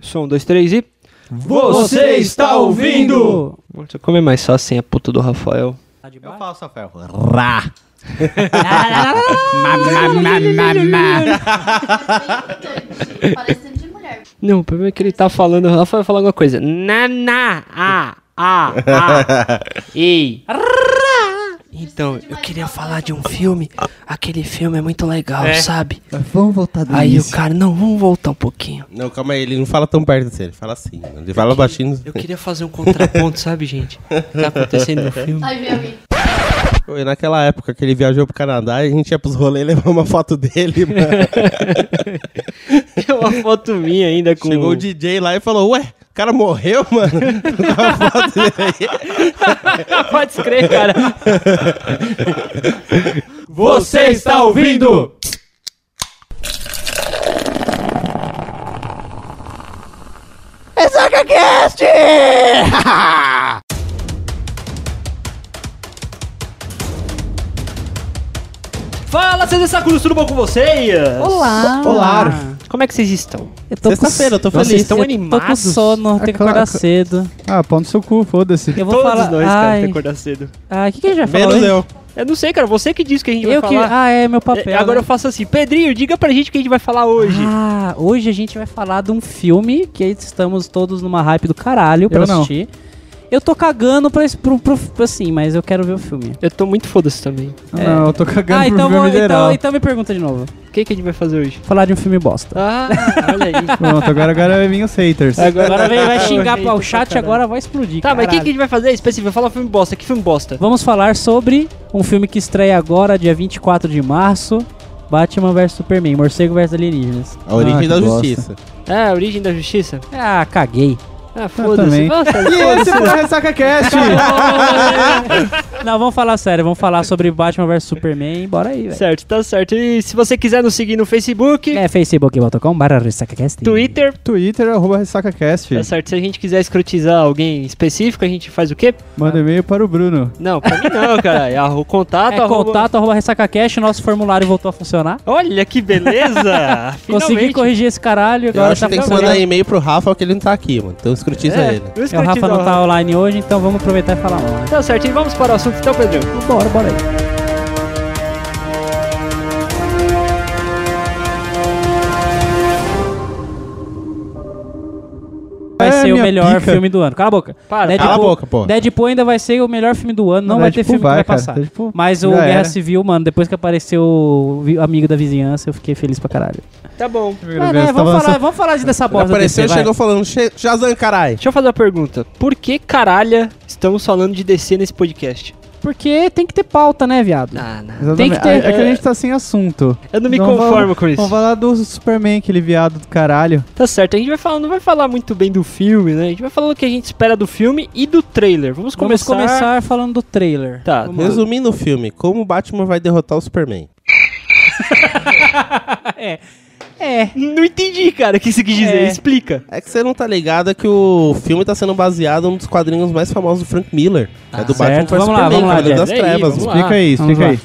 Som, dois, três e. Você está ouvindo? Deixa eu comer mais só sem a puta do Rafael. Eu faço, Rafael. Rá. Parecendo de mulher. Não, o problema é que ele tá falando. O Rafael vai falar alguma coisa. Na, na, a, a, a. Ei. Então, eu queria falar de um filme. Aquele filme é muito legal, sabe? Vamos voltar do Aí o início. cara, não, vamos voltar um pouquinho. Não, calma aí, ele não fala tão perto assim, ele fala assim. Ele fala baixinho. Eu queria fazer um contraponto, sabe, gente? Tá acontecendo no filme. Ai, meu amigo. Foi naquela época que ele viajou pro Canadá, a gente ia pros rolês levar uma foto dele, mano. Tem uma foto minha ainda com. Chegou o DJ lá e falou, ué, o cara morreu, mano? Com a foto dele aí. Pode escrever, cara. Você está ouvindo? Fala, seus sacudos, tudo bom com vocês? Olá! Olá. Como é que vocês estão? Eu tô com Sexta-feira, eu tô Vocês feliz. estão eu tô com animados? sono, tenho que acordar cedo. Ah, pau no seu cu, foda-se. Eu vou Todos falar. nós, cara, tem que acordar cedo. ah, o que, que a gente vai falar? Menos hoje? eu. Eu não sei, cara, você que disse que a gente Eu vai que. falar. Ah, é meu papel. É, Agora né? eu faço assim, Pedrinho, diga pra gente o que a gente vai falar hoje. Ah, hoje a gente vai falar de um filme que estamos todos numa hype do caralho pra Eu não. assistir. Eu tô cagando pra, pro, pro, pro- assim, mas eu quero ver o filme. Eu tô muito foda-se também. Não, eu tô cagando ah, pro então, filme vou, geral. então, então me pergunta de novo. O que, que a gente vai fazer hoje? Falar de um filme bosta. Ah, olha aí. Pronto, agora, agora vai vir os haters. Agora vem, vai xingar Eita, o chat, caralho. agora vai explodir. Tá, mas o que, caralho. que a gente vai fazer específico? Fala um filme bosta. Que filme bosta? Vamos falar sobre um filme que estreia agora, dia 24 de março. Batman vs Superman, Morcego vs Alienígenas. A origem Ah, da bosta. justiça. Ah, a Origem da Justiça? Ah, caguei. Ah, também. foda-se. E esse foi o Ressaca Cast! Não, vamos falar sério, vamos falar sobre Batman vs Superman. Bora aí, velho. Certo, tá certo. E se você quiser nos seguir no Facebook, É facebook.com barra ressacacast. Twitter, Twitter, arroba RessacaCast. tá certo. Se a gente quiser escrotizar alguém específico, a gente faz o quê? Manda e-mail para o Bruno. Não, pra mim não, cara. É o contato, É arroba- contato arroba ressacacast, nosso formulário voltou a funcionar. Olha que beleza! Consegui corrigir esse caralho, Eu agora acho tá que tem que mandar e-mail pro Rafa, que ele não tá aqui, mano. Então escrutiza É, ele. eu É, o Rafa não tá online hoje, então vamos aproveitar e falar mal? Tá certo, e vamos para o assunto então, Pedro. Bora, bora aí. Vai É, ser o melhor pica. filme do ano. Cala a boca. Para, Deadpool, Cala a boca, pô. Deadpool ainda vai ser o melhor filme do ano. Não, vai ter filme que vai cara. passar. Deadpool Mas o Guerra era. Civil, mano, depois que apareceu o amigo da vizinhança, eu fiquei feliz pra caralho. Tá bom. Mas, né, vamos, falar, vamos falar de dessa Ele bosta apareceu e DC, vai. chegou falando, "Che- Shazam, carai. Deixa eu fazer uma pergunta. Por que caralho estamos falando de DC nesse podcast? Porque tem que ter pauta, né, viado? Ah, não. Exatamente. Tem que ter- É, é que a gente tá sem assunto. Eu não me Vamos conformo falar- com isso. Vamos falar do Superman, aquele viado do caralho. Tá certo, a gente vai falar, não vai falar muito bem do filme, né? A gente vai falar o que a gente espera do filme e do trailer. Vamos Vamos começar. começar falando do trailer. Tá, Vamos lá. Resumindo o filme, como o Batman vai derrotar o Superman? é. É. Não entendi, cara, o que você quis dizer. É. Explica. É que você não tá ligado é que o filme tá sendo baseado num dos quadrinhos mais famosos do Frank Miller. é do certo. Batman vs Superman, Cavaleiro das aí, Trevas. lá. Explica aí, explica aí.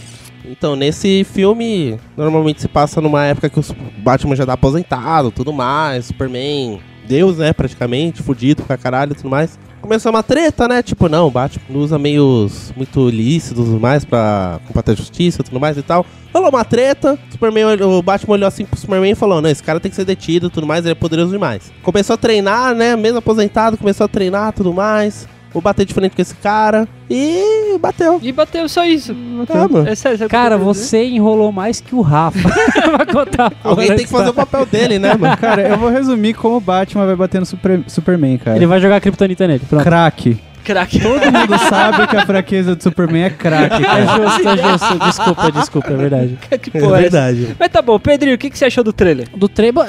Então, nesse filme, normalmente se passa numa época que o Batman já tá aposentado, tudo mais, Superman, Deus, né, praticamente, fudido pra caralho e tudo mais. Começou uma treta, né, tipo, não, o Batman usa meios muito ilícitos tudo mais pra combater a justiça e tudo mais e tal. Rolou uma treta, Superman, o Batman olhou assim pro Superman e falou, não, esse cara tem que ser detido tudo mais, ele é poderoso demais. Começou a treinar, né, mesmo aposentado, começou a treinar tudo mais. Vou bater de frente com esse cara. E bateu. E bateu só isso. Tá, mano. É sério, Cara, você enrolou mais que o Rafa. Alguém tem que fazer o papel dele, né, mano? Cara, eu vou resumir como o Batman vai bater no Super- Superman, cara. Ele vai jogar a Kryptonita nele. Pronto. Crack. Craque. Todo mundo sabe que a fraqueza do Superman é crack, É cara. justo, é justo. Desculpa, desculpa, é verdade. que porra é essa? Mas tá bom, Pedrinho, o que, que você achou do trailer? Do Trebo.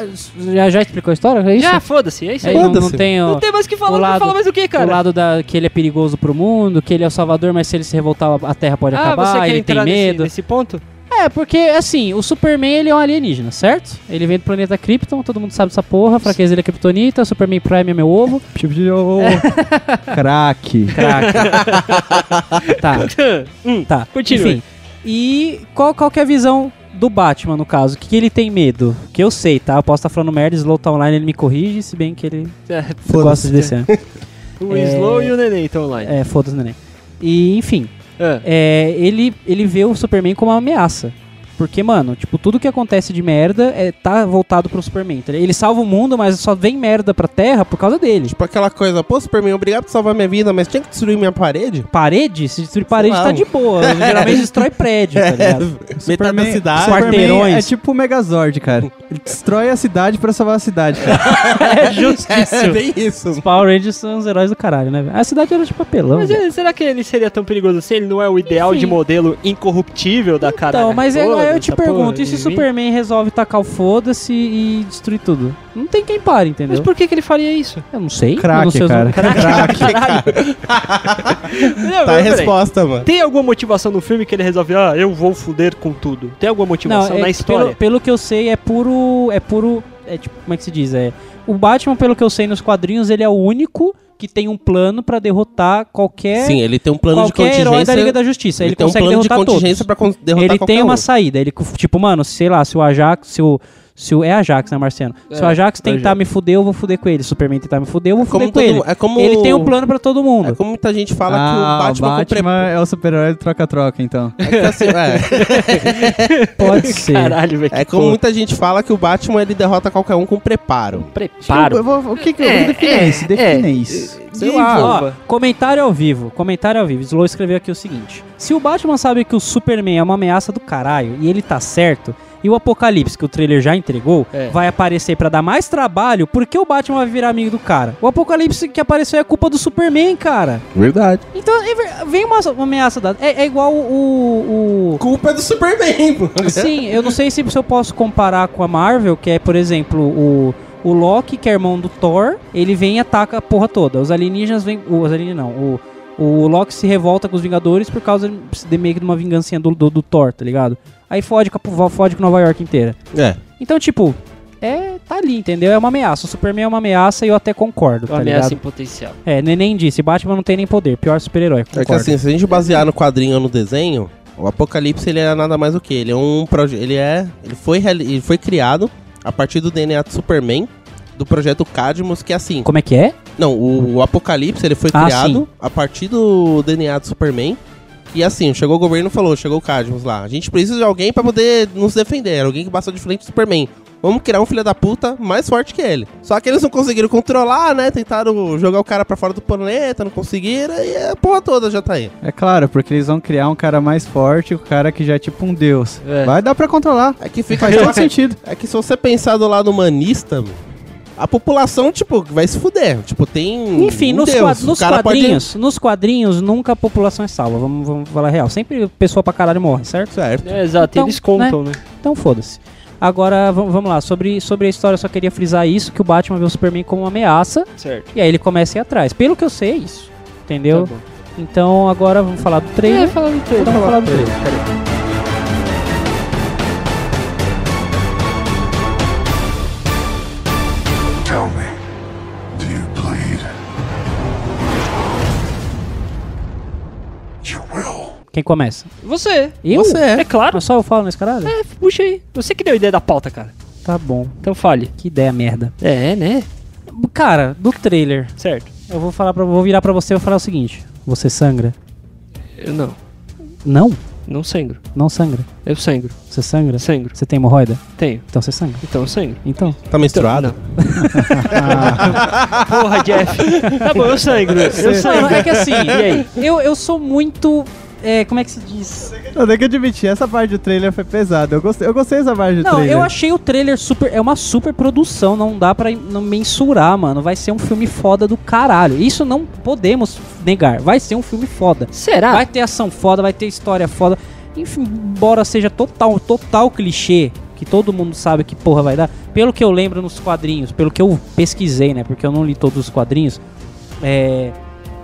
Já, já explicou a história? É isso? Já, foda-se, é isso É, aí. não, não Foda-se. tem o, Não tem mais o que falar, o não lado- fala mais o que, o cara? lado da, que ele é perigoso pro mundo, que ele é o salvador, mas se ele se revoltar, a Terra pode ah, acabar, você quer ele tem entrar nesse, medo. nesse ponto? É, porque assim, o Superman ele é um alienígena, certo? Ele vem do planeta Krypton, todo mundo sabe dessa porra, fraqueza dele é Kryptonita, Superman Prime é meu ovo. Tipo de ô, crack. Crack. tá, hum, tá. Continue. Enfim. E qual, qual que é a visão do Batman, no caso, o que, que ele tem medo? Que eu sei, tá? Eu posso estar falando merda, Slow tá online, ele me corrige, se bem que ele É, gosta de descer. o É. Slow e o Neném estão online. é, foda-se, neném. E, enfim, É. é, ele, ele vê o Superman como uma ameaça. Porque, mano, tipo, tudo que acontece de merda é, tá voltado pro Superman. tá? Ele salva o mundo, mas só vem merda pra Terra por causa dele. Tipo aquela coisa, pô, Superman, obrigado por salvar minha vida, mas tinha que destruir minha parede? Parede, se destruir parede tá de boa. Geralmente destrói prédio, tá ligado? Metade da Superman- cidade. Superman- quarteirões. é tipo o Megazord, cara. Ele destrói a cidade pra salvar a cidade, cara. É justíssimo. É bem isso. Os Power Rangers são os heróis do caralho, né? A cidade era de papelão. Mas ele- será que ele seria tão perigoso assim? Ele não é o ideal Enfim. de modelo incorruptível da cara. Então, mas eu, eu te pergunto, porra, e se? Superman resolve tacar o foda-se e destruir tudo? Não tem quem pare, entendeu? Mas por que, que ele faria isso? Eu não sei. eu não Crack, sei os- cara. Crack, caralho. Não, Tá a resposta, mano. Tem alguma motivação no filme que ele resolve, ah, eu vou foder com tudo? Tem alguma Não, motivação é, na história? Pelo, pelo que eu sei, é puro. É puro. É tipo, como é que se diz? É. O Batman, pelo que eu sei nos quadrinhos, ele é o único que tem um plano pra derrotar qualquer. Sim, ele tem um plano de contingência. herói da Liga da Justiça. Ele, ele tem um plano de contingência con- derrotar ele qualquer tem uma um. saída. Ele, tipo, mano, sei lá, se o Ajax, se o. Se o é Ajax, né, Marciano? se o É, Ajax tentar Ajax. me fuder, eu vou fuder com ele. Se o Superman tentar me fuder, eu vou Como fuder com todo- ele. é como- Ele tem um plano pra todo mundo. É como muita gente fala ah, que o Batman, com pre- Batman é o super-herói do troca-troca, então. É, que assim, é. Pode ser. Caralho, velho. É como porra. muita gente fala que o Batman ele derrota qualquer um com preparo. Preparo. Vou- o que que eu É, vou definir é, isso? Defina é. isso. Sei Ó, lá. comentário ao vivo, comentário ao vivo. Slow escreveu aqui o seguinte: Se o Batman sabe que o Superman é uma ameaça do caralho e ele tá certo, e o Apocalipse, que o trailer já entregou, É. vai aparecer pra dar mais trabalho, por que o Batman vai virar amigo do cara? O Apocalipse que apareceu é culpa do Superman, cara. Verdade. Então é vem uma, uma ameaça da. É, é igual o. o- Culpa é do Superman, pô. Sim, eu não sei se, se eu posso comparar com a Marvel, que é, por exemplo, o. O Loki, que é irmão do Thor, ele vem e ataca a porra toda. Os alienígenas vêm. Os alienígenas não. O, o Loki se revolta com os Vingadores por causa de meio que de uma vingancinha do, do, do Thor, tá ligado? Aí fode com, a, fode com Nova York inteira. É. Então, tipo, é. Tá ali, entendeu? É uma ameaça. O Superman é uma ameaça e eu até concordo, tá Uma ameaça ligado? em potencial. É, nem disse. Batman não tem nem poder. Pior super-herói. É que assim, se a gente basear no quadrinho ou no desenho, o Apocalipse ele é nada mais do que ele é um projeto, ele é, ele foi ele foi criado a partir do DNA do Superman, do projeto Cadmus, que é assim. Como é que é? Não, o, o Apocalipse ele foi Ah, criado sim. a partir do DNA do Superman. E assim, chegou o governo e falou, chegou o Cadmus lá. A gente precisa de alguém pra poder nos defender, alguém que basta de frente do Superman. Vamos criar um filho da puta mais forte que ele. Só que eles não conseguiram controlar, né? Tentaram jogar o cara pra fora do planeta, não conseguiram, e a porra toda já tá aí. É claro, porque eles vão criar um cara mais forte, o cara que já é tipo um deus. É. Vai dar pra controlar. É que fica Faz todo sentido. É que se você pensar do lado humanista, a população, tipo, vai se fuder. Tipo, tem. Enfim, um nos, Deus. nos cara pode- quadrinhos, nos quadrinhos, nunca a população é salva. Vamos, vamos falar a real. Sempre pessoa pra caralho morre, certo? Certo. É, exato, Então, eles contam, né? Então foda-se. Agora, vam- vamos lá. Sobre, sobre a história, eu só queria frisar isso: que o Batman vê o Superman como uma ameaça. Certo. E aí ele começa a ir atrás. Pelo que eu sei, é isso. Entendeu? Tá bom. então agora vamos falar do É, trailer. fala do trailer. Então vamos falar do trailer. Quem começa? Você. Eu? Você é. É claro. Mas só eu falo nesse caralho? É, puxa aí. Você que deu a ideia da pauta, cara. Tá bom. Então fale. Que ideia merda. É, né? Cara, do trailer, Certo. eu vou falar para vou virar pra você e vou falar o seguinte: Você sangra? Eu não. Não, Não sangro. não sangra. Eu sangro. Você sangra? Sangro. Você tem hemorroida? Tenho. Então você sangra. Então eu sangro. Então, Tá menstruado? Porra, Jeff. Tá bom, eu sangro. Eu sangro. é que assim, E aí? eu, eu sou muito. É, como é que se diz? Eu tenho que admitir, essa parte do trailer foi pesada. Eu gostei, eu gostei dessa parte do Não, trailer. eu achei o trailer super. É uma super produção, não dá pra não mensurar, mano. Vai ser um filme foda do caralho. Isso não podemos negar. Vai ser um filme foda. Será? Vai ter ação foda, vai ter história foda. Enfim, embora seja total, total clichê, que todo mundo sabe que porra vai dar. Pelo que eu lembro nos quadrinhos, pelo que eu pesquisei, né? Porque eu não li todos os quadrinhos. É.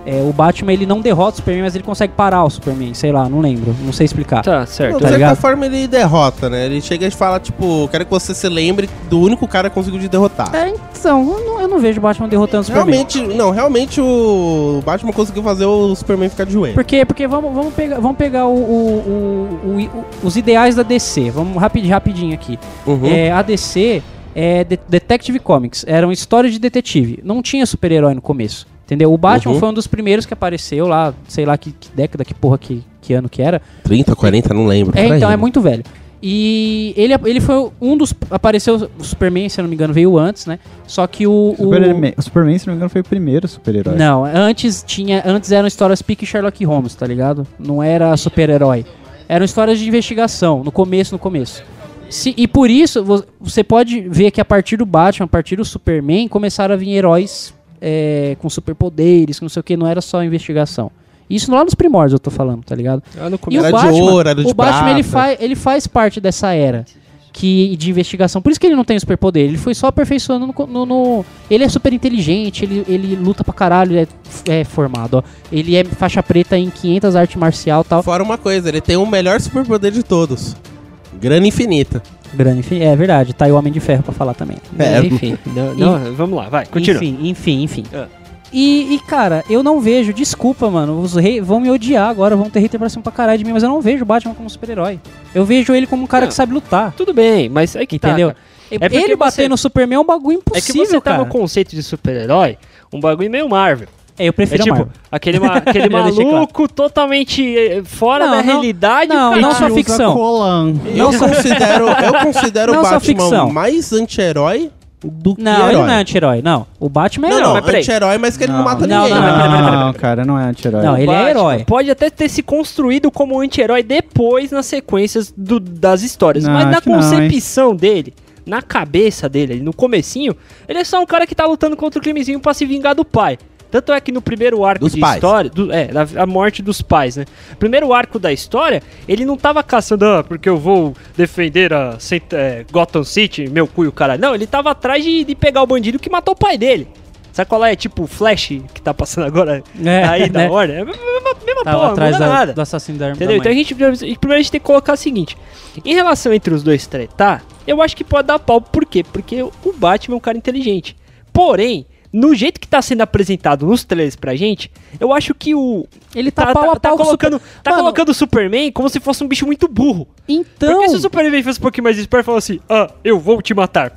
É, o Batman ele não derrota o Superman, mas ele consegue parar o Superman, sei lá, não lembro, não sei explicar. Tá, Não, certo. de tá certa ligado? forma ele derrota, né? Ele chega e fala, tipo, quero que você se lembre do único cara que conseguiu te derrotar. É, então, eu não, eu não vejo o Batman derrotando o Superman. Realmente, não, realmente o Batman conseguiu fazer o Superman ficar de joelho. Porque, porque vamos, vamos pegar, vamos pegar o, o- o- o- o- os ideais da DC. Vamos rapid, rapidinho aqui. Uhum. É, a DC é de- Detective Comics. Eram histórias de detetive. Não tinha super-herói no começo. Entendeu? O Batman Uhum. foi um dos primeiros que apareceu lá, sei lá que, que década, que porra, que, que ano que era. 30, 40, não lembro. É, por aí. então, é muito velho. E ele, ele foi um dos. Apareceu o Superman, se eu não me engano, veio antes, né? Só que o. o- Superman, o Superman, se não me engano, foi o primeiro super-herói. Não, antes tinha. Antes eram histórias pique Sherlock Holmes, tá ligado? Não era super-herói. Eram histórias de investigação, no começo, no começo. Se- e por isso, vo- você pode ver que a partir do Batman, a partir do Superman, começaram a vir heróis é, com superpoderes, com não sei o que, não era só investigação. Isso lá nos primórdios eu tô falando, tá ligado? No E o Era de Batman, ouro, era de o Batman ele, faz, ele faz parte dessa era que, de investigação. Por isso que ele não tem superpoder. Ele foi só aperfeiçoando no, no- no- Ele é super inteligente, ele, ele luta pra caralho, é, é formado, ó. Ele é faixa preta em 500 arte marcial e tal. Fora uma coisa, ele tem o melhor superpoder de todos. Grana infinita. Grande, enfim, é verdade. Tá aí o Homem de Ferro pra falar também. É, enfim. Não, não, vamos lá, vai, continua. Enfim, enfim, enfim. Ah. E, e, cara, eu não vejo, desculpa, mano, os rei vão me odiar agora, vão ter hater pra cima pra caralho de mim, mas eu não vejo o Batman como super-herói. Eu vejo ele como um cara Não. que sabe lutar. Tudo bem, mas aí que tá, Entendeu? cara. É porque ele bater você- no Superman é um bagulho É que impossível, você tá cara. no conceito de super-herói, um bagulho meio Marvel. É, eu É prefiro a tipo, aquele, ma- aquele maluco totalmente eh, fora Não, da não- realidade. não, não só ficção. Colan. Eu considero, eu considero Não o Batman mais anti-herói do que Não, herói. ele não é anti-herói, não. O Batman é Não, herói. não, anti-herói, mas que ele não, mata não, ninguém. não, não, não, Não, cara, não é anti-herói. Não, O ele é Batman herói. Pode até ter se construído como anti-herói depois nas sequências do- das histórias. Não, mas na concepção dele, na cabeça dele, ali no comecinho, ele é só um cara que tá lutando contra o crimezinho pra se vingar do pai. Tanto é que no primeiro arco Dos de pais. história. do- é, da- a morte dos pais, né? Primeiro arco da história, ele não tava caçando, ah, porque eu vou defender a é, Gotham City, meu cu e o caralho. Não, ele tava atrás de, de pegar o bandido que matou o pai dele. Sabe qual é? Tipo o Flash que tá passando agora É, aí da né? ordem. É a mesma, mesma Tava porra, atrás não muda da- nada. do assassino da, da Entendeu? Então a gente, primeiro a gente tem que colocar o seguinte: em relação entre os dois tretar, eu acho que pode dar pau. Por quê? Porque o Batman é um cara inteligente. Porém, no jeito que tá sendo apresentado nos trailers pra gente, eu acho que o. Ele tá, Tá, pau tá, a tá pau o colocando, Super- tá Mano, colocando o Superman como se fosse um bicho muito burro. Então... Porque se o Superman fosse um pouquinho mais esperto e falou assim, ah, eu vou te matar.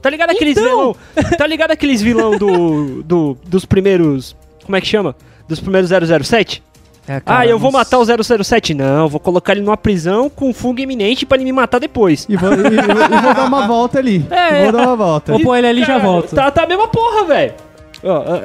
Tá ligado aqueles Então. vilão? Tá ligado aqueles vilão do, do, dos primeiros. Como é que chama? Dos primeiros 007? É, cara, ah, eu vou matar o 007. Não, vou colocar ele numa prisão com fuga iminente pra ele me matar depois. E vou, e- e- e vou dar uma volta ali. É, E vou dar uma volta. Vou pôr ele ali e já volto. Tá, tá a mesma porra, velho.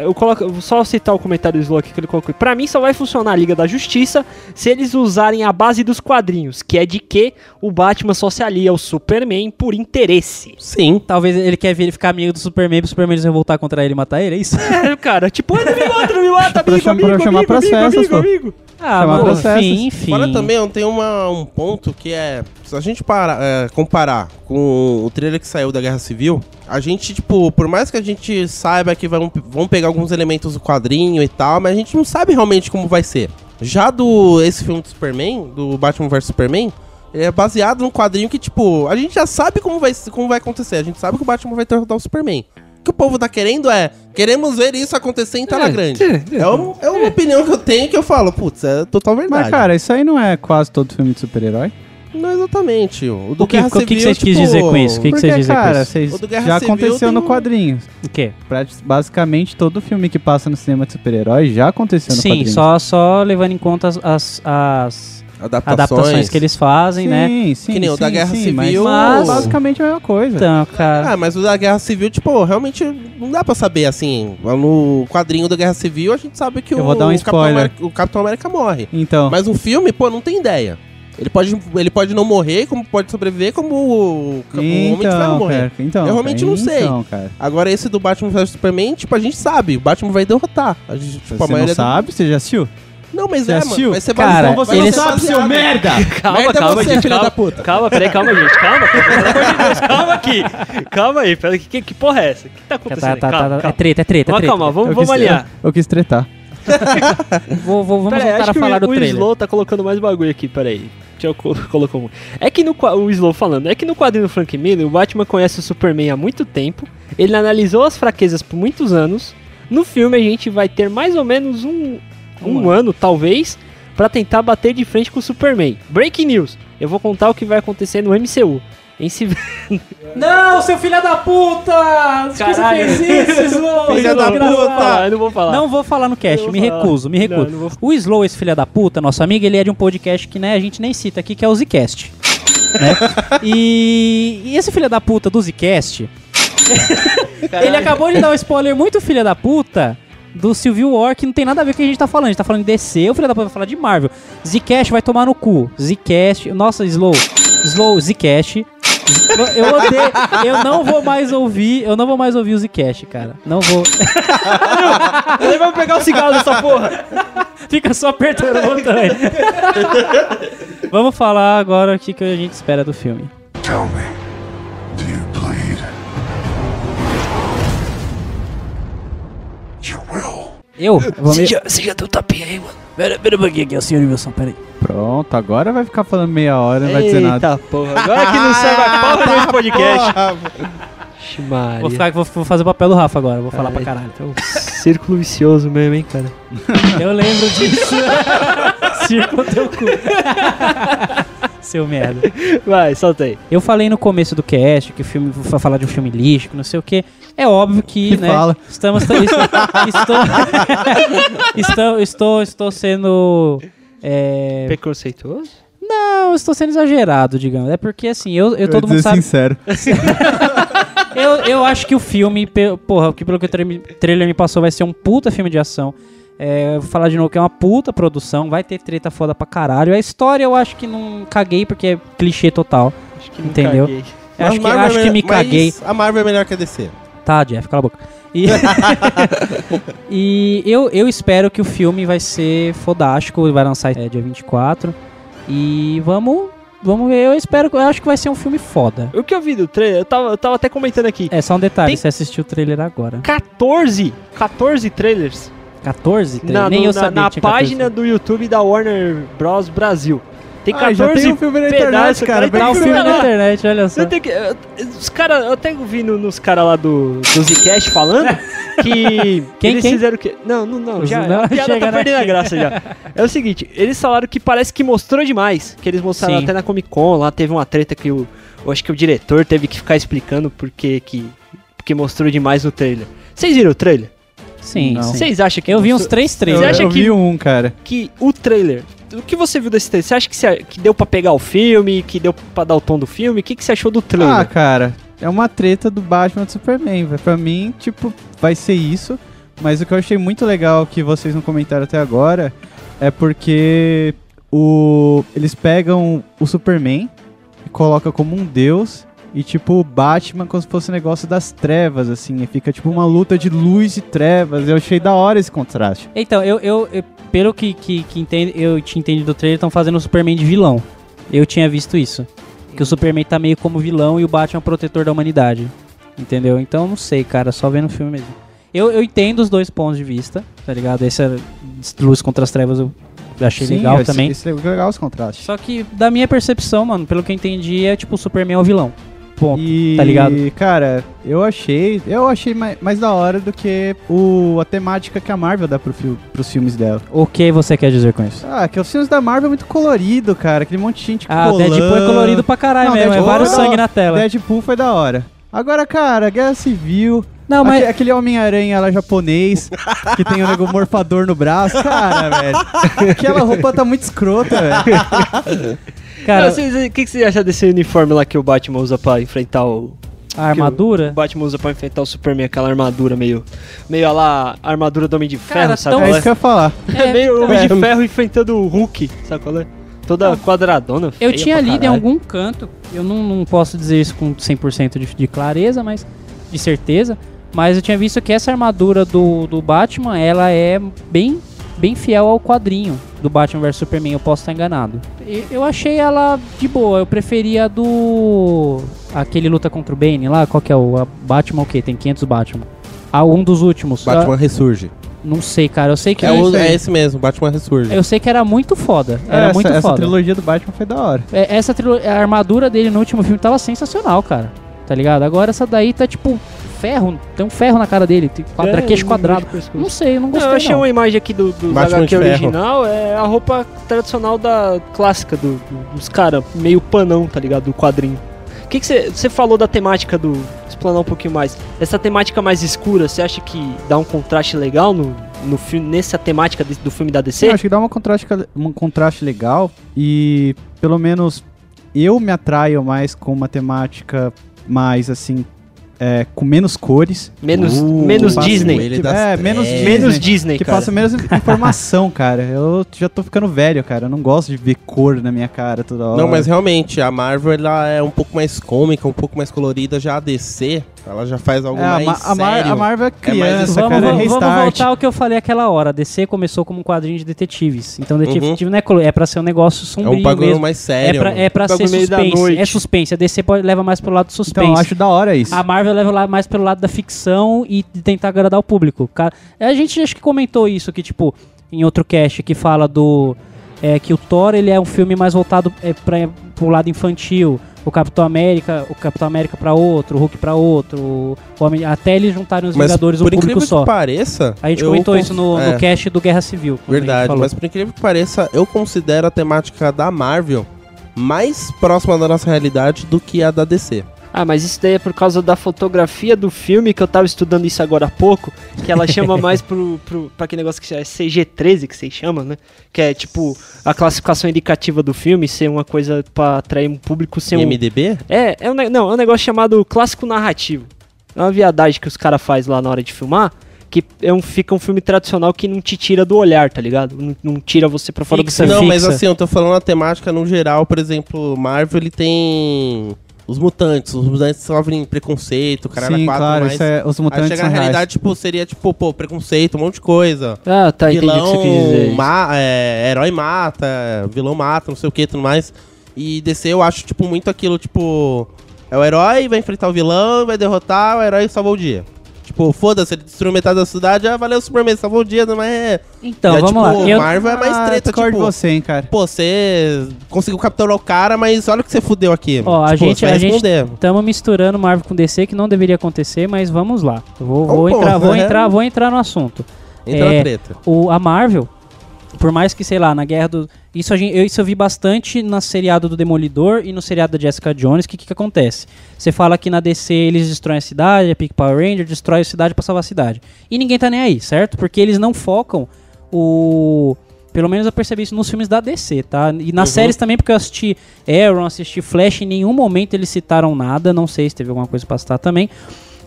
Eu coloco, eu vou só citar o comentário do Slow aqui que ele colocou. Pra mim só vai funcionar a Liga da Justiça se eles usarem a base dos quadrinhos, que é de que o Batman só se alia ao Superman por interesse. Sim. Talvez ele quer vir ficar amigo do Superman pro Superman se revoltar contra ele e matar ele, é isso? É, cara, tipo, "Ah, não me mata, não me mata, Pra amigo, pra amigo, chamar amigo, amigo, festas, amigo, amigo. Ah, festas. enfim, enfim. Fora também tem uma, um ponto que é. Se a gente para, é, comparar com o trailer que saiu da Guerra Civil, a gente, tipo, por mais que a gente saiba que vão, vão pegar alguns elementos do quadrinho e tal, mas a gente não sabe realmente como vai ser. Já do esse filme do Superman, do Batman vs Superman, ele é baseado num quadrinho que, tipo, a gente já sabe como vai, como vai acontecer. A gente sabe que o Batman vai derrotar o Superman. O que o povo tá querendo é, queremos ver isso acontecer em tela grande. É, um- é uma opinião que eu tenho que eu falo, putz, é total verdade. Mas, cara, isso aí não é quase todo filme de super-herói? Não exatamente. O do O que, Guerra o que, que Civil, vocês quis tipo, dizer com isso? O que, que Porque, vocês dizem com cara, isso? vocês O do Guerra já aconteceu tem no quadrinho. O quê? Pra- Basicamente, todo filme que passa no cinema de super-herói já aconteceu no Sim, quadrinho. só, só levando em conta as, as, as Adaptações. adaptações que eles fazem, né? Sim, sim, Que nem o sim, da Guerra sim, Civil, Mas, o- basicamente é a mesma coisa. Então, cara. Ah, mas o da Guerra Civil, tipo, realmente não dá pra saber, assim. No quadrinho da Guerra Civil, a gente sabe que Eu o, vou dar um o Capitão spoiler. América, o Capitão América morre. Então, Mas no filme, pô, não tem ideia. Ele pode, ele pode não morrer, como pode sobreviver, como o, o Homem de Ferro então, morrer. cara, então, Eu realmente cara, não sei. Então, cara. Agora, esse do Batman vs Superman, tipo, a gente sabe, o Batman vai derrotar. A gente, tipo, a Você não maioria do- sabe? Você já assistiu? Não, mas Você é, assistiu? mano. Vai ser Cara, baseado- vai eles- ser baseado- merda! Calma, Merda é calma, você, gente, filha calma. da puta. Calma, peraí, calma, gente, calma, calma, pelo amor de Deus, calma aqui. Calma aí, peraí, que, que porra é essa? O que tá Tá, acontecendo? tá, tá, calma, tá, é calma. treta, é treta, é Vamos treta. calma, vamos, Eu vamos alinhar. Eu, eu quis tretar. vou, vou- vamos Pera voltar a falar o, do o trailer. Slow tá colocando mais bagulho aqui, peraí. Deixa eu colo- colocar um. É que no o Slow falando, é que no quadrinho do Frank Miller, o Batman conhece o Superman há muito tempo, ele analisou as fraquezas por muitos anos. No filme a gente vai ter mais ou menos um, um, Um ano. talvez, pra tentar bater de frente com o Superman. Breaking news. Eu vou contar o que vai acontecer no MCU. Em se... Não, seu filho da puta! Caralho. Você fez isso, Slow! Filha da Eu não vou puta. falar, eu não vou falar. Não vou falar no cast, me falar. recuso, me recuso. Não, não vou- O Slow, esse filho da puta, nosso amigo, ele é de um podcast que né, a gente nem cita aqui, que é o Zcast. né? e, e esse filho da puta do Zcast, ele acabou de dar um spoiler muito filho da puta do Civil War, que não tem nada a ver com o que a gente tá falando. A gente tá falando de DC, o filho da puta vai falar de Marvel. Zcast vai tomar no cu. Zcast, nossa, Slow, Slow, Zcast. Eu odeio, eu não vou mais ouvir, eu não vou mais ouvir o Zcast, cara. Não vou. Ele vai pegar o cigarro dessa porra. Fica só apertando o botão aí. Vamos falar agora o que, que a gente espera do filme. Tell me, do you bleed? You will. Eu? Vou me... já, você já deu tapinha aí, mano. Pera, pera um pouquinho aqui, o senhor Wilson, peraí. Pronto, agora vai ficar falando meia hora, não vai dizer nada. Eita porra, agora que não serve a porra desse podcast. Vou, ficar, vou, vou fazer o papel do Rafa agora, vou falar pra caralho. Então, círculo vicioso mesmo, hein, cara. Eu lembro disso. Círculo teu cu. Seu merda. Vai, solta aí. Eu falei no começo do cast que o filme vou falar de um filme lixo, que não sei o que. É óbvio que, Que né? fala. Estamos estou estou, estou estou sendo é, Preconceituoso? não, estou sendo exagerado, digamos. É porque assim, eu, eu Eu todo mundo dizer sabe. sincero. Eu, eu acho que o filme, porra, que pelo que o tra- trailer me passou, vai ser um puta filme de ação. É, eu vou falar de novo que é uma puta produção, vai ter treta foda pra caralho. A história eu acho que não caguei porque é clichê total. Acho que não Entendeu? caguei. Acho que, acho é que me caguei. A Marvel é melhor que a DC. Tá, Jeff, cala a boca. E, e eu, eu espero que o filme vai ser fodástico, vai lançar é, dia 24. E vamos, vamos ver. Eu espero, eu acho que vai ser um filme foda. O que eu vi do trailer, eu tava, eu tava até comentando aqui. É, só um detalhe, Tem- você assistiu o trailer agora. 14, 14 trailers 14? na, Nem no- eu na- sabia na 14. página do YouTube da Warner Bros. Brasil. Tem Ah, 14 já tem um filme na internet, pedaços, cara. Tem Tá um filme na internet, olha só. Que, eu- os caras, eu até vi no- nos caras lá do, do Zcast falando que Quem, eles quem? fizeram o quê? Não, não, não, Os- já, não, a piada tá perdendo a graça já. É o seguinte, eles falaram que parece que mostrou demais, que eles mostraram Sim. até na Comic Con, lá teve uma treta que o, eu acho que o diretor teve que ficar explicando porque que porque mostrou demais no trailer. Vocês viram o trailer? Sim, Não. sim. Vocês acham que Eu vi uns três Eu, trailers. acha eu que- vi um, cara. que o trailer, o que você viu desse trailer? Você acha que, você- que deu pra pegar o filme, que deu pra dar o tom do filme? O que, que você achou do trailer? Ah, cara, é uma treta do Batman do Superman. Pra mim, tipo, vai ser isso. Mas o que eu achei muito legal que vocês não comentaram até agora é porque o eles pegam o Superman e colocam como um deus e tipo o Batman como se fosse um negócio das trevas assim, e fica tipo uma luta de luz e trevas. Eu achei da hora esse contraste. Então, eu, eu, eu- pelo que, que, que entende, eu tinha entendido do trailer, estão fazendo o Superman de vilão. Eu tinha visto isso. Que o Superman tá meio como vilão e o Batman é o protetor da humanidade. Entendeu? Então, não sei, cara, só vendo o filme mesmo. Eu, eu entendo os dois pontos de vista, tá ligado? Esse é luz contra as trevas eu achei legal esse, também. Esse é legal os contrastes. Só que, da minha percepção, mano, pelo que eu entendi, é tipo o Superman é o vilão. Ponto. E, tá ligado? cara, eu achei, eu achei mais, mais da hora do que o, a temática que a Marvel dá pro pros filmes dela. O que você quer dizer com isso? Ah, que os filmes da Marvel é muito colorido, cara. Aquele monte de gente Ah, colando. Deadpool é colorido pra caralho Não, mesmo, Deadpool vários é da sangue na tela. Deadpool foi da hora. Agora, cara, Guerra Civil, Não, mas... aque- aquele Homem-Aranha lá japonês, que tem o nego morfador no braço, cara, velho. Aquela roupa tá muito escrota, velho. Cara, vocês- O que, que você acha desse uniforme lá que o Batman usa pra enfrentar o. a armadura... O Batman usa pra enfrentar o Superman, aquela armadura meio. Meio a lá, armadura do Homem de Ferro, Cara, sabe? tão- É qual isso que eu ia falar. É, meio então- Homem de Ferro enfrentando o Hulk, sabe qual é? Toda quadradona. Eu tinha pra lido em algum canto, eu não, não posso dizer isso com 100% de, de clareza, mas de certeza, mas eu tinha visto que essa armadura do, do Batman, ela é bem, bem fiel ao quadrinho do Batman vs Superman, eu posso estar enganado. Eu achei ela de boa, eu preferia a do... aquele luta contra o Bane lá, qual que é o a Batman o quê? Tem 500 Batman. Ah, um dos últimos. Batman ressurge. Não sei, cara. Eu sei que. É, o- isso aí. é esse mesmo, Batman Ressurge. Eu sei que era muito foda. Era essa, muito essa foda. trilogia do Batman foi da hora. É, Essa trilo- a armadura dele no último filme tava sensacional, cara. Tá ligado? Agora essa daí tá tipo ferro. Tem um ferro na cara dele. Tem quadra, É, queixo quadrado. Não sei, eu não Não, gostei. eu achei não. uma imagem aqui do, do HQ original, é a roupa tradicional da clássica do, do- dos caras, meio panão, tá ligado? Do quadrinho. O que você falou da temática do. Explanar um pouquinho mais. Essa temática mais escura, você acha que dá um contraste legal no, no filme, nessa temática do filme da DC? Eu acho que dá uma contraste, um contraste legal e pelo menos eu me atraio mais com uma temática mais assim, é, com menos cores. Menos, Uh, menos passa Disney. Que- é, menos. Disney. Menos Disney, Que cara. passa menos informação, cara. Eu já tô ficando velho, cara. Eu não gosto de ver cor na minha cara toda hora. Não, mas realmente, a Marvel ela é um pouco mais cômica, um pouco mais colorida. Já a DC, ela já faz algo É, a, mais Ma- a, Mar- sério. a Marvel é mais criança, isso. cara. Vamos, é vamos, vamos voltar ao que eu falei aquela hora. A DC começou como um quadrinho de detetives. Então, detetive Uhum. não é, colo- é pra ser um negócio É sombrio um bagulho mesmo. mais É sério. pra, é pra ser suspense. noite. É suspense. A DC pode, leva mais pro lado do suspense. Então, eu acho da hora isso. A Marvel leva mais pelo lado da ficção e de tentar agradar o público. Cara, a gente acho que comentou isso, que tipo, em outro cast que fala do. É, que o Thor ele é um filme mais voltado é, pra, pro lado infantil. O Capitão América, o Capitão América pra outro, o Hulk pra outro, o Homem, até eles juntarem os Mas Vingadores um por público incrível só. que pareça... A gente comentou isso no, é, no cast do Guerra Civil. Verdade, mas por incrível que pareça, eu considero a temática da Marvel mais próxima da nossa realidade do que a da DC. Ah, mas isso daí é por causa da fotografia do filme, que eu tava estudando isso agora há pouco, que ela chama mais pro, pro, pra aquele negócio que é CG13, que vocês chamam, né? Que é tipo a classificação indicativa do filme ser uma coisa pra atrair um público sem um... IMDB? É, é um, não, é um negócio chamado clássico narrativo. É uma viadagem que os caras fazem lá na hora de filmar, que é um, fica um filme tradicional que não te tira do olhar, tá ligado? Não, não tira você pra fora Fixa, do fixa. Não, mas assim, eu tô falando a temática no geral, por exemplo, Marvel ele tem os mutantes, os mutantes sofrem preconceito, o cara Sim, quatro claro, mais... isso é, os Aí mutantes chega são na reais. realidade, tipo, seria tipo, pô, preconceito, um monte de coisa. Ah, tá, entendi o que você quis dizer. vilão, ma é, herói mata, vilão mata, não sei o que, tudo mais. E DC eu acho, tipo, muito aquilo, tipo... É o herói, vai enfrentar o vilão, vai derrotar, o herói salvou o dia. Tipo, foda-se, ele destruiu metade da cidade, ah, valeu, Superman, salvou o dia, não é... Então, é, vamos tipo, lá. Eu, Marvel é mais Ah, treta, tipo... de você, hein, cara. Pô, você conseguiu capturar o cara, mas olha o que você fudeu aqui. Ó, a Tipo, gente- você vai a gente- responder. Estamos misturando Marvel com DC, que não deveria acontecer, mas vamos lá. Vou, vou Ô, entrar, porra, vou é. entrar, vou entrar no assunto. Entra é, na treta. O, a Marvel, por mais que, sei lá, na guerra do. Isso, gente, eu, isso eu vi bastante na seriado do Demolidor e no seriado da Jessica Jones. O que, que acontece? Você fala que na DC eles destroem a cidade, a Pick Power Ranger destrói a cidade pra salvar a cidade. E ninguém tá nem aí, certo? Porque eles não focam o. Pelo menos eu percebi isso nos filmes da DC, tá? E nas Uhum. séries também, porque eu assisti Arrow, assisti Flash, em nenhum momento eles citaram nada. Não sei se teve alguma coisa pra citar também.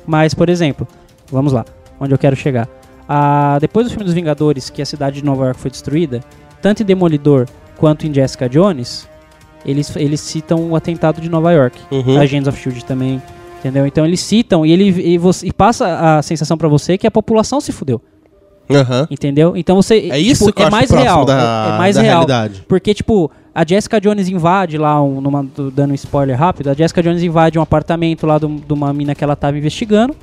Mas, por exemplo, vamos lá, onde eu quero chegar. Ah, depois do filme dos Vingadores, que a cidade de Nova York foi destruída, tanto em Demolidor quanto em Jessica Jones, eles, eles citam o atentado de Nova York. Uhum. Agents of Shield também, entendeu? Então eles citam e ele e, você, e passa a sensação pra você que a população se fudeu, Aham. entendeu? Então você É isso tipo, que é mais real, da, é, é mais real. realidade. Porque, tipo, a Jessica Jones invade lá, um, numa, dando um spoiler rápido, a Jessica Jones invade um apartamento lá de uma mina que ela tava investigando,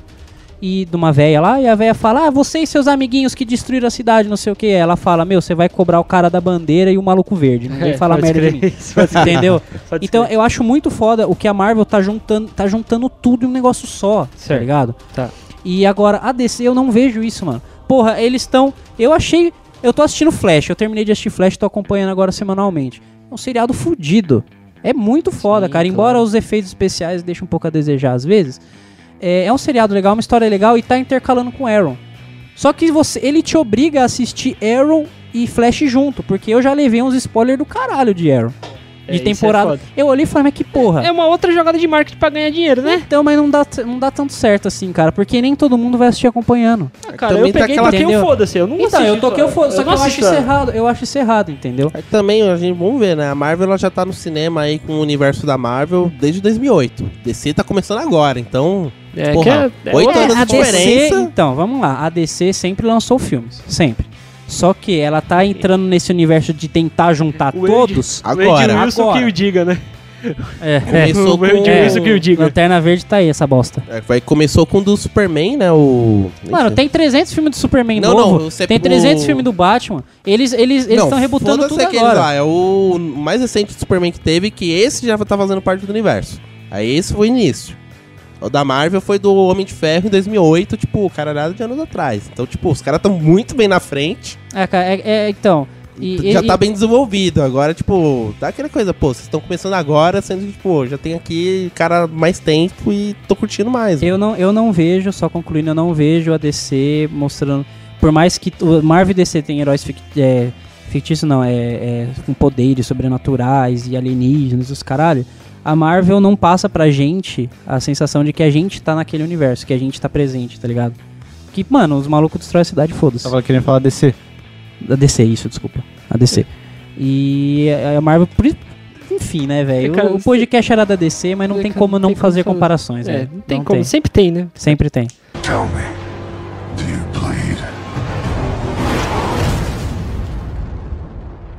e de uma véia lá, e a véia fala, ah, você e seus amiguinhos que destruíram a cidade, não sei o que. Ela fala, meu, você vai cobrar o cara da bandeira e o maluco verde, não vem É, falar merda de mim. Entendeu? Então eu acho muito foda o que a Marvel tá juntando, tá juntando tudo em um negócio só, tá Certo. ligado? Tá. E agora, a DC eu não vejo isso, mano. Porra, eles estão. Eu achei. Eu tô assistindo Flash, eu terminei de assistir Flash, tô acompanhando agora semanalmente. É um seriado fudido. É muito foda, Sim, cara. claro. Embora os efeitos especiais deixem um pouco a desejar às vezes. É, é um seriado legal, uma história legal e tá intercalando com Arrow. Só que você, ele te obriga a assistir Arrow e Flash junto, porque eu já levei uns spoilers do caralho de Arrow. É, De isso é temporada. foda. eu olhei e falei, mas que porra. É uma outra jogada de marketing pra ganhar dinheiro, né? Então, mas não dá, não dá tanto certo assim, cara, porque nem todo mundo vai assistir acompanhando. Ah, cara, também eu tá peguei e aquela- toquei o foda-se. Eu não Então, assisti eu toquei o isso, foda, só que eu acho isso é. errado, eu acho isso errado, entendeu? Aí também, a gente, vamos ver, né? A Marvel ela já tá no cinema aí com o universo da Marvel desde 2008. DC tá começando agora, então... É, Porra, que é, é anos a de DC, diferença. então, vamos lá, a DC sempre lançou filmes, sempre. Só que ela tá entrando nesse universo de tentar juntar O todos. o Ed Agora. Wilson Agora. que o diga, né? É, é. Começou com... eu digo isso que eu digo. Lanterna Verde tá aí, essa bosta. É, vai- começou com o do Superman, né? O... Mano, tem 300 filmes do Superman Não, novo, não, você- tem 300 o- filmes do Batman. Eles eles eles Não, estão rebutando tudo agora. Lá, é o mais recente do Superman que teve, que esse já tá fazendo parte do universo. Aí esse foi o início. O da Marvel foi do Homem de Ferro em 2008, tipo, caralhada de anos atrás. Então, tipo, os caras estão muito bem na frente. É, cara, é, é, então. E, já e- tá bem desenvolvido. Agora, tipo, dá aquela coisa, pô, vocês estão começando agora, sendo que, tipo, já tem aqui cara mais tempo e tô curtindo mais. Eu não, eu não vejo, só concluindo, eu não vejo a DC mostrando. Por mais que o Marvel e DC tem heróis é, fictícios, não, é, é com poderes sobrenaturais e alienígenas e os caralho. A Marvel não passa pra gente a sensação de que a gente tá naquele universo, que a gente tá presente, tá ligado? Que, mano, os malucos destroem a cidade, foda-se. Tava querendo falar DC. Da DC, isso, desculpa. A DC. E a Marvel, por isso- enfim, né, velho? O, o podcast era da DC, mas não tem como não fazer comparações, É, velho. não tem como. Sempre tem, né? Sempre tem. Tell me, do you bleed?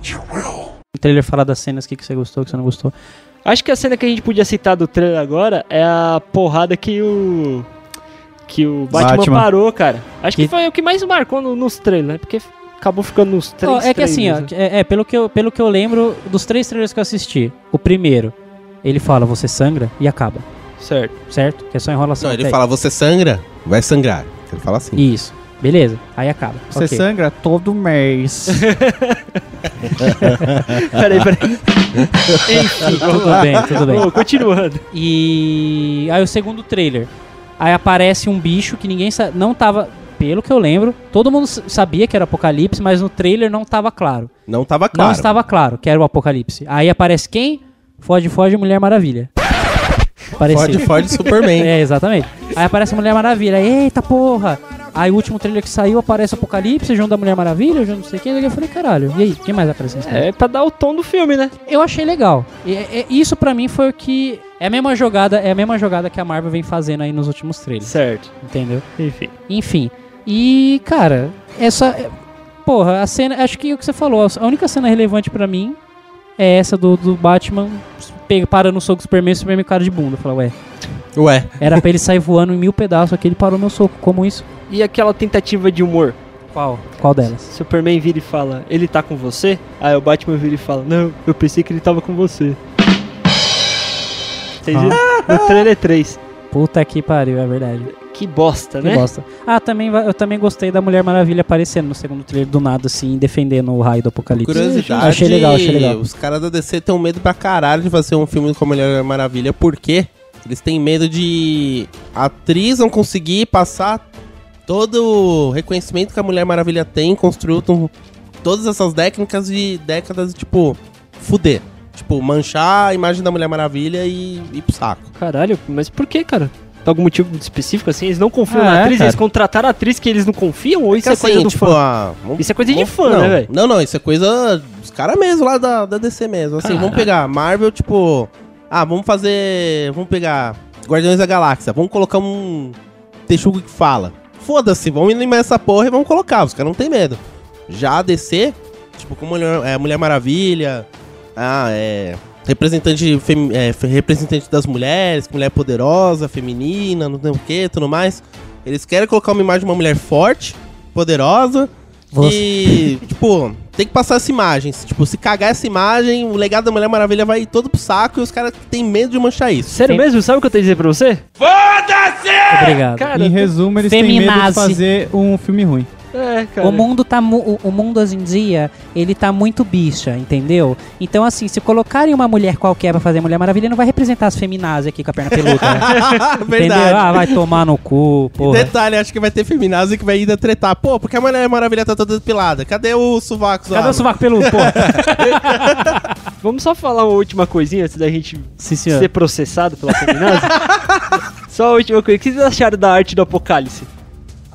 You will. O trailer fala das cenas, o que, que você gostou, o que você não gostou. Acho que a cena que a gente podia citar do trailer agora é a porrada que o. Que o Batman, Batman. parou, cara. Acho que, Que- foi o que mais marcou no- nos trailers, né? Porque acabou ficando nos três Ó, é que assim, ó, né? é, é, pelo, que eu, pelo que eu lembro dos três trailers que eu assisti, o primeiro, ele fala, você sangra e acaba, Certo. certo? Que é só enrolação. Não, ele aí. fala, você sangra, vai sangrar. Ele fala assim. Isso, beleza, aí acaba. Você ok. sangra todo mês. peraí, peraí. Enfim, Tudo bem, tudo bem. Ô, continuando. E aí o segundo trailer, aí aparece um bicho que ninguém sa- não tava, pelo que eu lembro, todo mundo sabia que era Apocalipse, mas no trailer não tava claro. Não tava claro. Não estava claro que era o Apocalipse. Aí aparece quem? Foge, foge, Mulher Maravilha. Apareceu. Ford, Ford Superman. É, exatamente. Aí aparece a Mulher Maravilha. Eita porra! Aí o último trailer que saiu aparece o Apocalipse junto da Mulher Maravilha, junto não sei quem. Eu falei, caralho, e aí? Quem mais aparece nesse? É pra dar o tom do filme, né? Eu achei legal. E- e- isso pra mim foi o que. É a mesma jogada, é a mesma jogada que a Marvel vem fazendo aí nos últimos trailers. Certo. Entendeu? Enfim. Enfim. E, cara, essa. é- Porra, a cena. Acho que é o que você falou. A única cena relevante pra mim é essa do, do Batman parando o soco do Superman e o Superman cara de bunda. Fala, ué, Ué, era pra ele sair voando em mil pedaços aqui, ele parou meu soco. Como isso? E aquela tentativa de humor? Qual? Qual delas? Superman vira e fala, ele tá com você? Aí o Batman vira e fala, não, eu pensei que ele tava com você. Vocês viram? No trailer 3. Puta que pariu, é verdade. Que bosta, Que né? bosta. Ah, também, eu também gostei da Mulher Maravilha aparecendo no segundo trailer do nada, assim, defendendo o raio do apocalipse. curiosidade. Achei legal, achei legal. Os caras da DC têm medo pra caralho de fazer um filme com a Mulher Maravilha, porque eles têm medo de a atriz não conseguir passar todo o reconhecimento que a Mulher Maravilha tem, construiu todas essas técnicas de décadas, tipo, fuder. Tipo, manchar a imagem da Mulher Maravilha e ir pro saco. Caralho, mas por que, cara? Tem algum motivo específico assim? Eles não confiam Ah, na é, atriz? cara. Eles contrataram a atriz que eles não confiam? Ou isso Que é coisa assim, do tipo, fã? ah, vamos- Isso é coisa de fã, não, né, velho? Não, não, isso é coisa dos caras mesmo lá da, da DC mesmo. Assim, vamos pegar Marvel, tipo. Ah, vamos fazer. Vamos pegar Guardiões da Galáxia. Vamos colocar um texugo que fala. Foda-se, vamos eliminar essa porra e vamos colocar. Os caras não tem medo. Já a DC, tipo, como Mulher, é, Mulher Maravilha. Ah, é. Representante, femi- é, representante das mulheres, mulher poderosa, feminina, não sei o que, tudo mais. Eles querem colocar uma imagem de uma mulher forte, poderosa, e, tipo, tem que passar essa imagem. Se, Tipo, se cagar essa imagem, o legado da Mulher Maravilha vai todo pro saco e os caras têm medo de manchar isso. Sério Sim. mesmo? Sabe o que eu tenho a dizer pra você? Obrigado. Cara, em resumo, eles têm medo de Feminazi. fazer um filme ruim. É, cara. O mundo tá o, o mundo hoje em dia, ele tá muito bicha, entendeu? Então assim, se colocarem uma mulher qualquer pra fazer Mulher Maravilha, não vai representar as feminazes aqui com a perna peluda, né? Entendeu? Verdade. Ah, vai tomar no cu, porra. Detalhe, acho que vai ter feminazi que vai ainda tretar. Pô, porque a Mulher Maravilha tá toda depilada? Cadê o sovaco? Cadê o sovaco peludo, porra? Vamos só falar uma última coisinha antes da gente Sim, ser processado pela feminazi? só a última coisa. O que vocês acharam da arte do Apocalipse?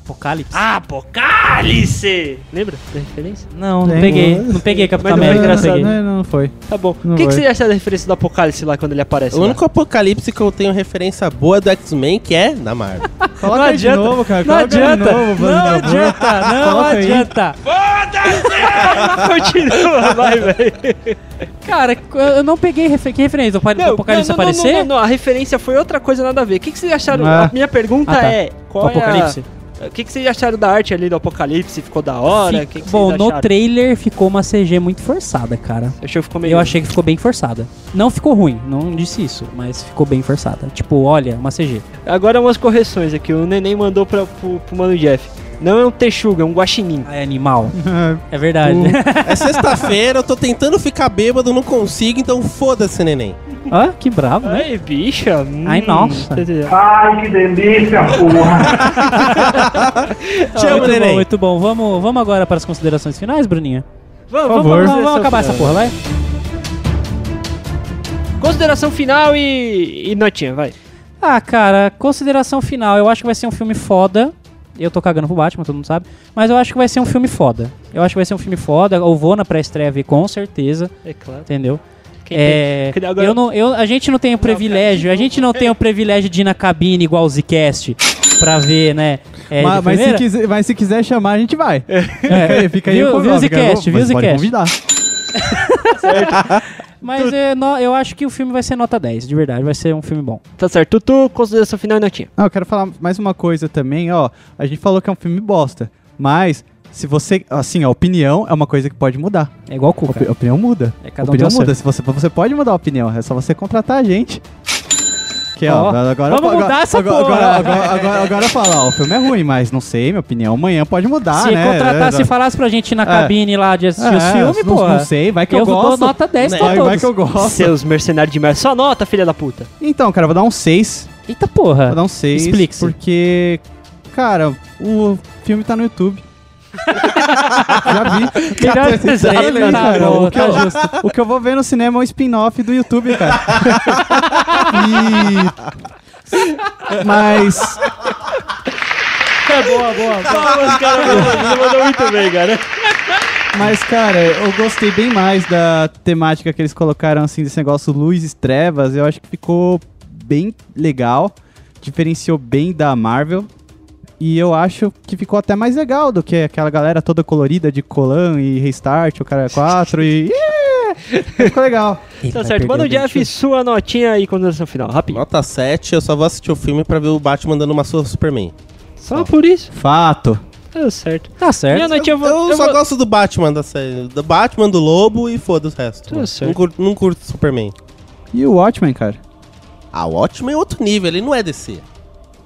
Apocalipse? Apocalipse! Lembra da referência? Não, não Tem. peguei. Não peguei Capitão Mas não foi América, não engraçado, peguei. Não, não foi. Tá bom. Não o que, que vai. vocês acharam da referência do Apocalipse lá quando ele aparece? O lá? único apocalipse que eu tenho referência boa do X-Men que é da Marvel. Coloca Não aí de adianta, novo, cara. Não Coloca aí de adianta, novo, não adianta, não Coloca aí. adianta. Continua, vai, velho. Cara, eu não peguei refer que referência. O Não, Apocalipse não, não, aparecer? Não, não, não, a referência foi outra coisa, nada a ver. O que, que vocês acharam? Ah. A minha pergunta Ah, tá. é: qual O Apocalipse? é a... O que, que vocês acharam da arte ali do Apocalipse? Ficou da hora? Que, que Bom, no trailer ficou uma CG muito forçada, cara. Eu achei que ficou meio. Eu achei que ficou bem forçada. Não ficou ruim, não disse isso, mas ficou bem forçada. Tipo, olha, uma CG. Agora umas correções aqui. O neném mandou pra, pro, pro mano Jeff. Não é um texuga, é um guaxinim. Ah, é animal. É verdade. É sexta-feira, eu tô tentando ficar bêbado, não consigo, então foda-se, neném. Ah, que bravo, né? Ai, bicha. hum, Ai, nossa. Ai, que delícia, porra. Amo, muito bom, muito bom. Vamos, vamos agora para as considerações finais, Bruninha? Vamos, Por vamos, favor. Vamos, vamos acabar essa porra, vai? Consideração final e. e notinha, vai. Ah, cara, consideração final. Eu acho que vai ser um filme foda. Eu tô cagando pro Batman, todo mundo sabe. Mas eu acho que vai ser um filme foda. Eu acho que vai ser um filme foda. Eu vou na pré-estreia ver com certeza, É claro. entendeu? Quem É, tem- agora- eu não, eu, a gente não tem o privilégio, a gente não tem o privilégio de ir na cabine igual o Zcast pra ver, né? é, mas, mas se quiser, mas se quiser chamar, a gente vai. É. Fica aí, fica aí Viu- o convite, Zcast, mas viu Zcast. convidar. Mas é, no- eu acho que o filme vai ser nota 10, de verdade, vai ser um filme bom. Tá certo. Tutu, consideração final e notinha. Ah, eu quero falar mais uma coisa também, ó. A gente falou que é um filme bosta, mas se você, assim, a opinião é uma coisa que pode mudar. É igual o A Cuca. opi- a opinião muda. É A cada um opinião muda. Se você, você pode mudar a opinião, é só você contratar a gente. Que, ó, agora, vamos agora, mudar essa agora, porra. agora, agora, agora, agora fala, ó, o filme é ruim, mas não sei, minha opinião amanhã pode mudar, se né? contratasse É, e falasse pra gente ir na É. cabine lá de assistir os é, filmes, não, pô. Não sei, vai que eu, eu dou gosto. nota 10 pra vai, todos. vai que eu gosto. Seus mercenários de merda. Só nota, filha da puta. Então, cara, eu vou dar um 6. Eita porra. Vou dar um 6. Explique-se. Porque, cara, o filme tá no YouTube. Já vi. Melhor tá cara. o, que eu, o que eu vou ver no cinema é um spin-off do YouTube, cara. e... Mas... É boa, boa. Palmas, cara. Você mandou muito bem, cara. Mas, cara, eu gostei bem mais da temática que eles colocaram, assim, desse negócio luz e trevas. Eu acho que ficou bem legal. Diferenciou bem da Marvel. E eu acho que ficou até mais legal do que aquela galera toda colorida de Colan e Restart, o cara 4 e... Ficou legal. Tá certo. Manda o o. Jeff, sua notinha e consideração final. Rapidinho. Nota 7, eu só vou assistir o filme pra ver o Batman dando uma surra Superman. Só por isso. Fato. Tá certo. Tá certo. Minha notinha eu vou. Eu, eu só vou- gosto do Batman da série. Do Batman, do Lobo e foda-se o resto. Tá certo. Não curto, não curto Superman. E o Watchmen, cara? Ah, o Watchmen é outro nível, ele não é DC.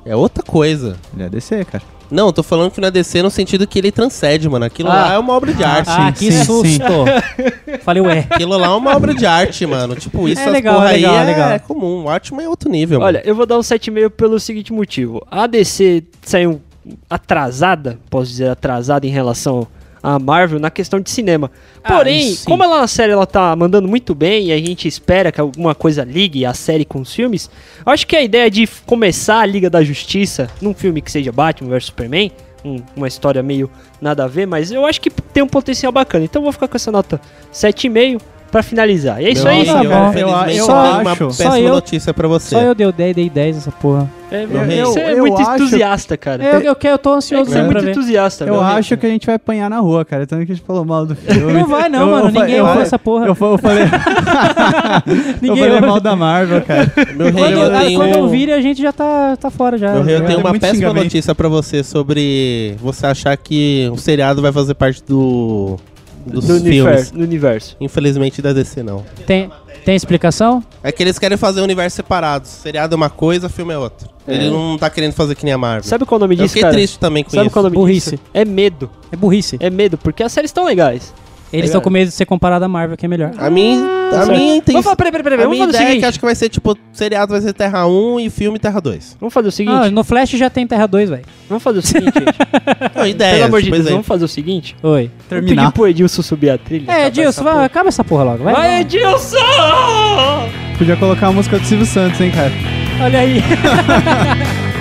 É outra coisa. Ele é DC, cara. Não, eu tô falando que não é DC no sentido que ele transcende, mano. Aquilo Ah. lá é uma obra de arte. Ah, Sim, que sim, susto. sim. Falei, ué. Aquilo lá é uma obra de arte, mano. Tipo, isso É legal, porra é legal, aí é legal. é comum. O Watchmen é outro nível, Olha, eu vou dar um 7,5 pelo seguinte motivo. A DC saiu atrasada, posso dizer atrasada em relação à Marvel na questão de cinema. Ah, Porém, sim. como ela na série ela tá mandando muito bem e a gente espera que alguma coisa ligue a série com os filmes, eu acho que a ideia de começar a Liga da Justiça num filme que seja Batman vs Superman, um- uma história meio nada a ver, mas eu acho que tem um potencial bacana. Então eu vou ficar com essa nota 7,5 pra finalizar. E é isso Meu aí. tá bom. infelizmente, Eu- eu tenho uma acho- péssima Só eu- notícia pra você. Só eu dei o 10, dei 10 essa porra. É, Meu rei. você é Eu- muito eu acho- entusiasta, cara. Eu, eu, quero, eu tô É ansioso que você é muito ver. entusiasta. Eu acho que a gente vai apanhar na rua, cara. Tanto que a gente falou mal do filme. Não vai não, Eu- mano. eu Ninguém eu- ouve essa porra. Eu, fa- eu falei. eu Ninguém falei ouve. mal da Marvel, cara. Meu rei, Quando, eu tenho... quando eu vir, a gente já tá, tá fora já. Meu rei, eu tenho uma péssima notícia pra você sobre você achar que o seriado vai fazer parte do dos do filmes. universo, no universo. Infelizmente da DC não. Tem, tem explicação? É que eles querem fazer universos separados. Seriado é uma coisa, filme é outra. Ele não tá querendo fazer que nem a Marvel. Sabe qual é o nome eu disso, fiquei cara? triste também com Sabe isso. qual é o nome Burrice. disso? É medo. É burrice. É medo, porque as séries estão legais. Eles estão com medo de ser comparado à Marvel, que é melhor. A mim, a certo. minha Vamos falar, peraí, peraí, peraí. A Vamos minha fazer o ideia é seguinte. que acho que vai ser, tipo, seriado vai ser Terra 1 e filme Terra 2. Vamos fazer o seguinte. Ah, no Flash já tem Terra 2, velho. Vamos fazer o seguinte, gente. Não, ideia, Pelo amor de Deus, exemplo. vamos fazer o seguinte. Oi. Vamos Terminar. pedir pro Edilson subir a trilha. É, Edilson, vai, acaba essa porra logo, vai. Vai, Edilson! Podia colocar a música do Silvio Santos, hein, cara. Olha aí.